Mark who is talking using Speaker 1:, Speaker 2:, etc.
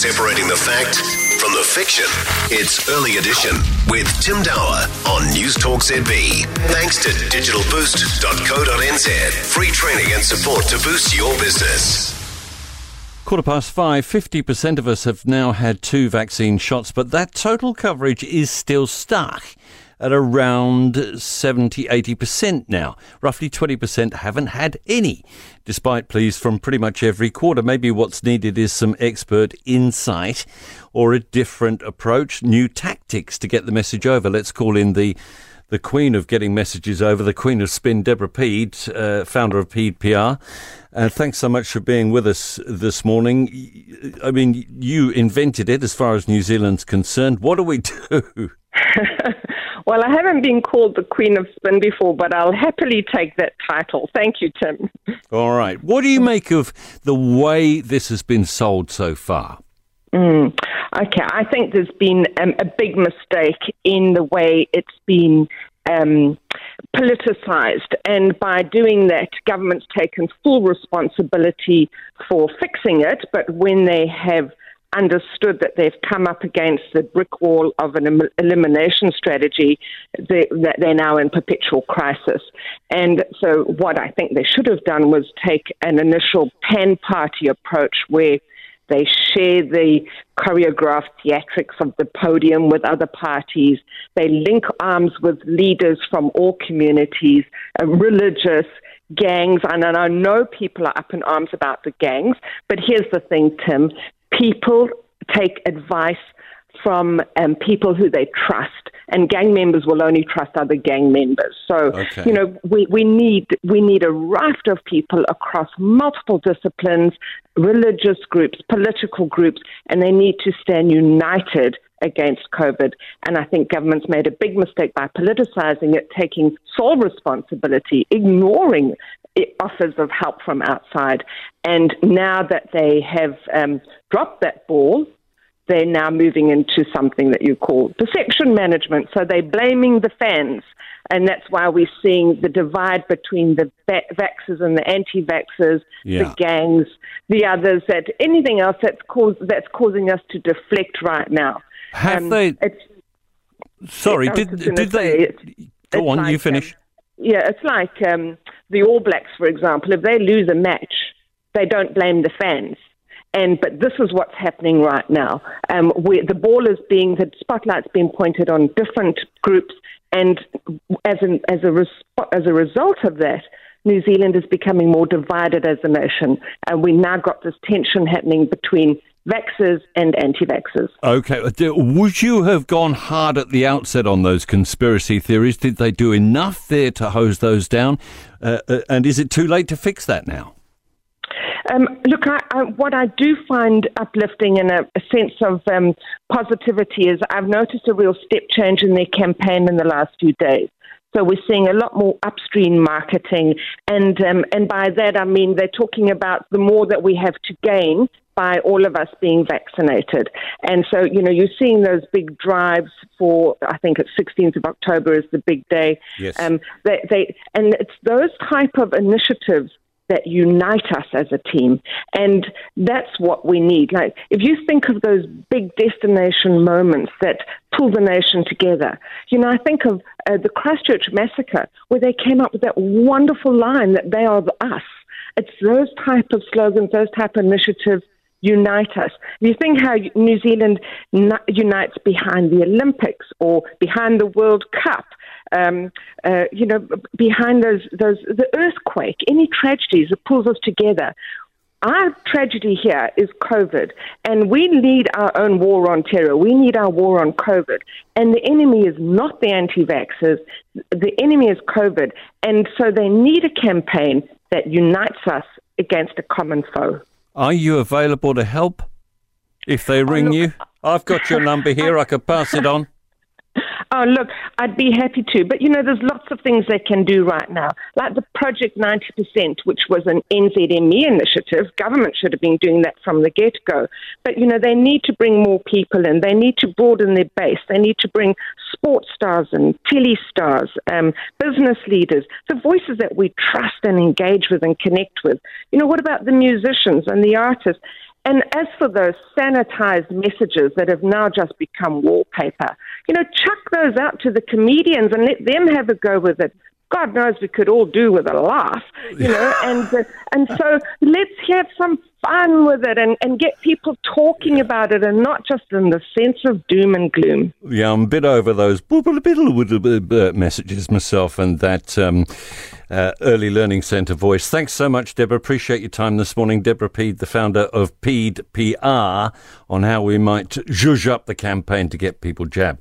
Speaker 1: Separating the fact from the fiction. It's Early Edition with Tim Dower on News Talk ZB. Thanks to digitalboost.co.nz. Free training and support to boost your business.
Speaker 2: Quarter past five, 50% of us have now had two vaccine shots, but that total coverage is still stuck at around 70 80% now. Roughly 20% haven't had any, despite pleas from pretty much every quarter. Maybe what's needed is some expert insight or a different approach, new tactics to get the message over. Let's call in the the queen of getting messages over, the queen of spin, Deborah Pead, uh, founder of Pead PR. Uh, thanks so much for being with us this morning. I mean, you invented it as far as New Zealand's concerned. What do we do?
Speaker 3: Well, I haven't been called the Queen of Spin before, but I'll happily take that title. Thank you, Tim.
Speaker 2: All right. What do you make of the way this has been sold so far?
Speaker 3: Mm. Okay, I think there's been um, a big mistake in the way it's been um, politicized. And by doing that, government's taken full responsibility for fixing it. But when they have understood that they've come up against the brick wall of an elimination strategy, they, that they're now in perpetual crisis. And so, what I think they should have done was take an initial pan party approach where they share the choreographed theatrics of the podium with other parties. They link arms with leaders from all communities, uh, religious, gangs. And I know people are up in arms about the gangs, but here's the thing, Tim people take advice from um, people who they trust, and gang members will only trust other gang members. So, okay. you know, we, we need we need a raft of people across multiple disciplines, religious groups, political groups, and they need to stand united against COVID. And I think government's made a big mistake by politicizing it, taking sole responsibility, ignoring offers of help from outside. And now that they have um, dropped that ball, they're now moving into something that you call perception management. So they're blaming the fans. And that's why we're seeing the divide between the vaxxers and the anti vaxxers, yeah. the gangs, the others, that anything else that's, cause, that's causing us to deflect right now.
Speaker 2: Have um, they? Sorry, did, did they? It's, go on, like, you finish.
Speaker 3: Um, yeah, it's like um, the All Blacks, for example. If they lose a match, they don't blame the fans. And but this is what's happening right now. Um, where the ball is being, the spotlight's being pointed on different groups, and as an, as a as a result of that, New Zealand is becoming more divided as a nation, and we now got this tension happening between vaxxers and anti-vaxxers.
Speaker 2: Okay, would you have gone hard at the outset on those conspiracy theories? Did they do enough there to hose those down? Uh, uh, and is it too late to fix that now?
Speaker 3: Um, look, I, I, what I do find uplifting and a, a sense of um, positivity is I've noticed a real step change in their campaign in the last few days. So we're seeing a lot more upstream marketing, and um, and by that I mean they're talking about the more that we have to gain by all of us being vaccinated. And so, you know, you're seeing those big drives for, I think it's 16th of October is the big day.
Speaker 2: Yes. Um,
Speaker 3: they, they, and it's those type of initiatives that unite us as a team. And that's what we need. Like, if you think of those big destination moments that pull the nation together, you know, I think of uh, the Christchurch massacre, where they came up with that wonderful line that they are the us. It's those type of slogans, those type of initiatives unite us. You think how New Zealand unites behind the Olympics or behind the World Cup, um, uh, you know, behind those, those, the earthquake, any tragedies that pulls us together. Our tragedy here is COVID, and we need our own war on terror. We need our war on COVID. And the enemy is not the anti vaxxers, the enemy is COVID. And so they need a campaign that unites us against a common foe.
Speaker 2: Are you available to help if they ring oh, you? I've got your number here. I could pass it on.
Speaker 3: Oh, look, I'd be happy to. But, you know, there's lots of things they can do right now, like the Project 90%, which was an NZME initiative. Government should have been doing that from the get go. But, you know, they need to bring more people in. They need to broaden their base. They need to bring sports stars and tele stars, um, business leaders, the voices that we trust and engage with and connect with. You know, what about the musicians and the artists? And as for those sanitized messages that have now just become wallpaper, you know, chuck those out to the comedians and let them have a go with it. God knows we could all do with a laugh, you know, and uh, and so let's have some fun with it and, and get people talking about it and not just in the sense of doom and gloom.
Speaker 2: Yeah, I'm a bit over those messages myself and that um, uh, Early Learning Centre voice. Thanks so much, Deborah. Appreciate your time this morning. Deborah Pead, the founder of Pead PR, on how we might zhuzh up the campaign to get people jabbed.